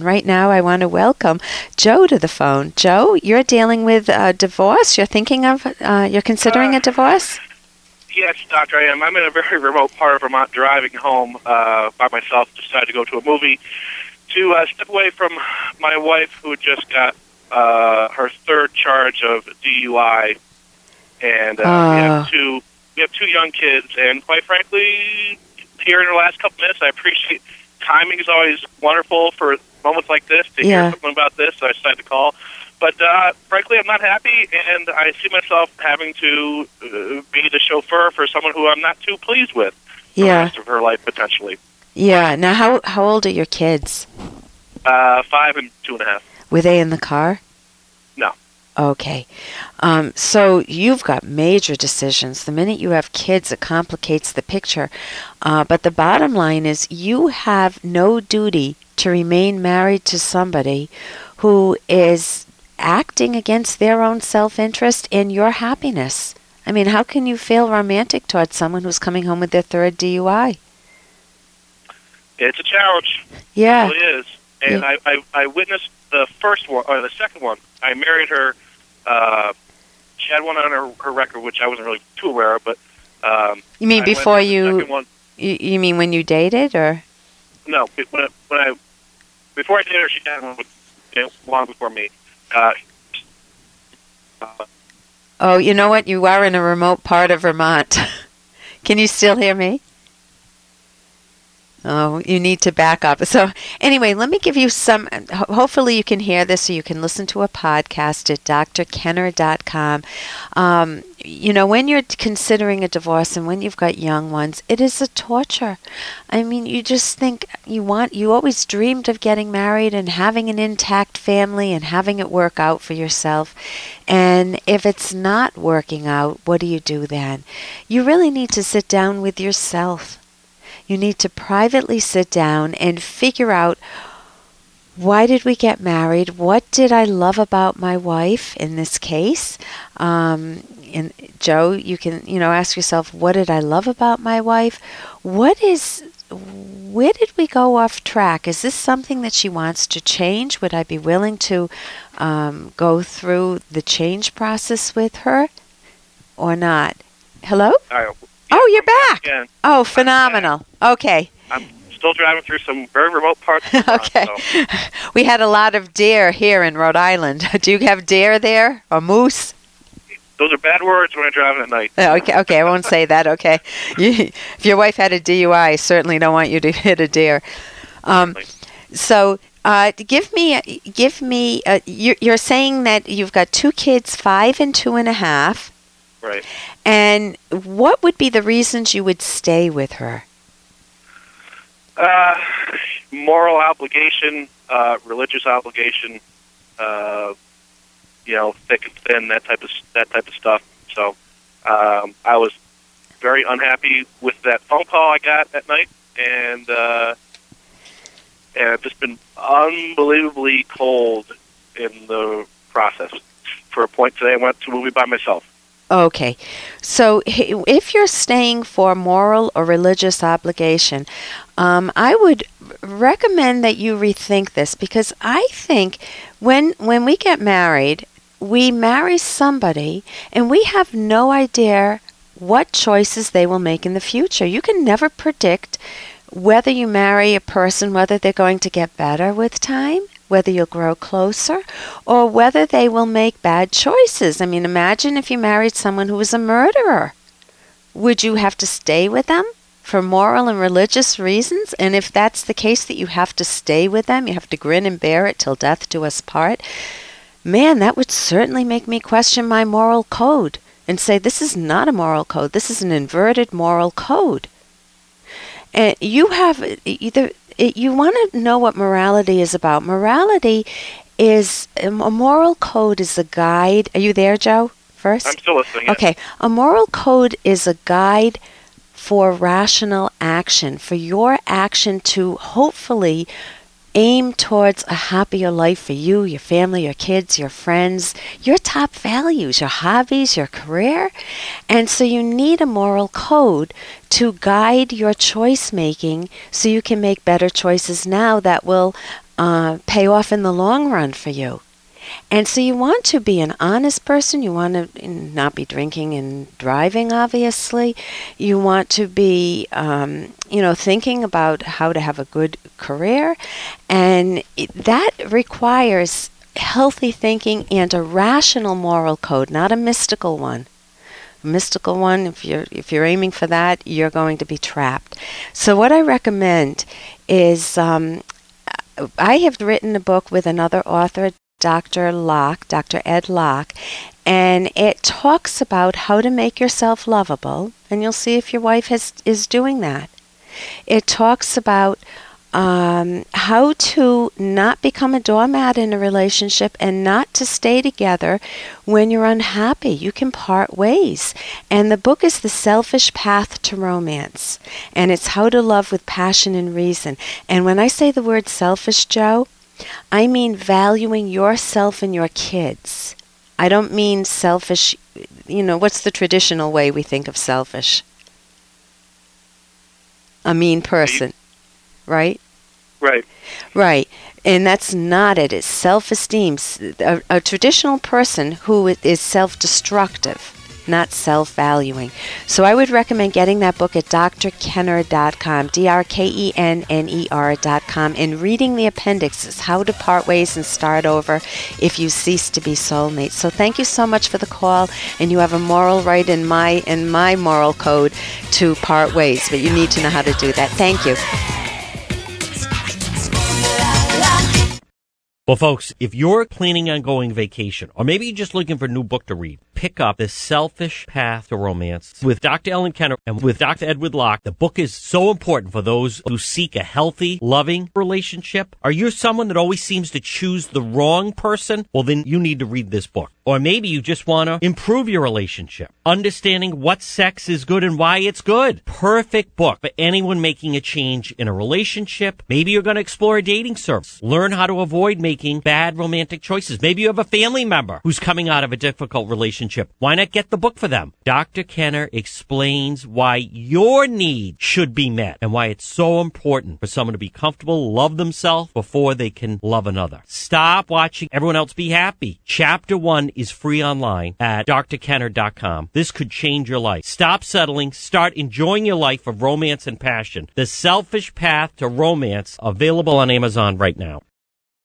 Right now, I want to welcome Joe to the phone. Joe, you're dealing with a divorce. You're thinking of, uh, you're considering Uh, a divorce? Yes, Doctor, I am. I'm in a very remote part of Vermont, driving home uh, by myself. Decided to go to a movie to uh, step away from my wife, who just got uh, her third charge of DUI, and uh, we Oh. have two we have two young kids. And quite frankly, here in the last couple minutes, I appreciate timing is always wonderful for moments like this to Yeah. hear something about this. So I decided to call. But uh, frankly, I'm not happy, and I see myself having to uh, be the chauffeur for someone who I'm not too pleased with for the Yeah, rest of her life potentially. yeah. Now, how how old are your kids? Uh, five and two and a half. Were they in the car? Okay. Um, so you've got major decisions. The minute you have kids, it complicates the picture. Uh, but the bottom line is you have no duty to remain married to somebody who is acting against their own self interest in your happiness. I mean, how can you feel romantic towards someone who's coming home with their third DUI? It's a challenge. Yeah. It really is. And Yeah. I, I, I witnessed the first one, or the second one. I married her. Uh, she had one on her, her record, which I wasn't really too aware of, but. Um, You mean I before you, you? You mean when you dated, or? No, when I, when I before I dated her, she had one with, you know, long before me. Uh, uh, Oh, you know what? You are in a remote part of Vermont. Can you still hear me? Oh, you need to back up. So, anyway, let me give you some. Hopefully, you can hear this or you can listen to a podcast at drkenner.com. Um, you know, when you're considering a divorce and when you've got young ones, it is a torture. I mean, you just think you want, you always dreamed of getting married and having an intact family and having it work out for yourself. And if it's not working out, what do you do then? You really need to sit down with yourself. You need to privately sit down and figure out why did we get married? What did I love about my wife in this case? Um, and Joe, you can you know ask yourself, what did I love about my wife? What is where did we go off track? Is this something that she wants to change? Would I be willing to um, go through the change process with her, or not? Hello? Oh, you're back. again, Oh, phenomenal. Okay. I'm still driving through some very remote parts. Okay. so- We had a lot of deer here in Rhode Island. Do you have deer there or moose? Those are bad words when I'm driving at night. Oh, Okay, okay, I won't say that. Okay, you, if your wife had a DUI, I certainly don't want you to hit a deer. Um, so, uh, give me, give me. Uh, you're, you're saying that you've got two kids, five and two and a half, Right. And what would be the reasons you would stay with her? Uh, moral obligation, uh, religious obligation, uh, you know, thick and thin, that type of that type of stuff. So, um, I was very unhappy with that phone call I got that night, and uh, and I've just been unbelievably cold in the process. For a point today, I went to a movie by myself. Okay, so if you're staying for moral or religious obligation, um, I would recommend that you rethink this because I think when when we get married, we marry somebody and we have no idea what choices they will make in the future. You can never predict whether you marry a person, whether they're going to get better with time, whether you'll grow closer, or whether they will make bad choices. I mean, imagine if you married someone who was a murderer. Would you have to stay with them for moral and religious reasons? And if that's the case that you have to stay with them, you have to grin and bear it till death do us part, man, that would certainly make me question my moral code and say this is not a moral code, this is an inverted moral code. And you have either you want to know what morality is about. Morality is um, a moral code is a guide. Are you there, Joe? First, I'm still listening. yes. Okay, a moral code is a guide for rational action, for your action to hopefully aim towards a happier life for you, your family, your kids, your friends, your top values, your hobbies, your career. And so you need a moral code to guide your choice making so you can make better choices now that will uh, pay off in the long run for you. And so you want to be an honest person. You want to not be drinking and driving, obviously. You want to be, um, you know, thinking about how to have a good career. And it, that requires healthy thinking and a rational moral code, not a mystical one. Mystical one, if you're if you're aiming for that, you're going to be trapped. So what I recommend is um, I have written a book with another author, Dr. Locke, Dr. Ed Locke, and it talks about how to make yourself lovable, and you'll see if your wife has, is doing that. It talks about um, how to not become a doormat in a relationship and not to stay together when you're unhappy. You can part ways. And the book is The Selfish Path to Romance. And it's how to love with passion and reason. And when I say the word selfish, Joe, I mean valuing yourself and your kids. I don't mean selfish, you know, what's the traditional way we think of selfish? A mean person, right? Right. Right. And that's not it. It's self esteem. A, a, traditional person who is self destructive, not self valuing. So I would recommend getting that book at drkenner.com, D R K E N N E R.com, and reading the appendixes, How to Part Ways and Start Over if you cease to be soulmates. So thank you so much for the call. And you have a moral right in my, in my moral code to part ways, but you need to know how to do that. Thank you. Well, folks, if you're planning on going vacation, or maybe you're just looking for a new book to read, pick up The Selfish Path to Romance with Dr. Ellen Kenner and with Dr. Edward Locke. The book is so important for those who seek a healthy, loving relationship. Are you someone that always seems to choose the wrong person? Well, then you need to read this book. Or maybe you just want to improve your relationship, understanding what sex is good and why it's good. Perfect book for anyone making a change in a relationship. Maybe you're going to explore a dating service, learn how to avoid making bad romantic choices. Maybe you have a family member who's coming out of a difficult relationship. Why not get the book for them? Dr. Kenner explains why your need should be met and why it's so important for someone to be comfortable, love themselves before they can love another. Stop watching everyone else be happy. Chapter one is free online at drkenner.com. This could change your life. Stop settling. Start enjoying your life of romance and passion. The Selfish Path to Romance, available on Amazon right now.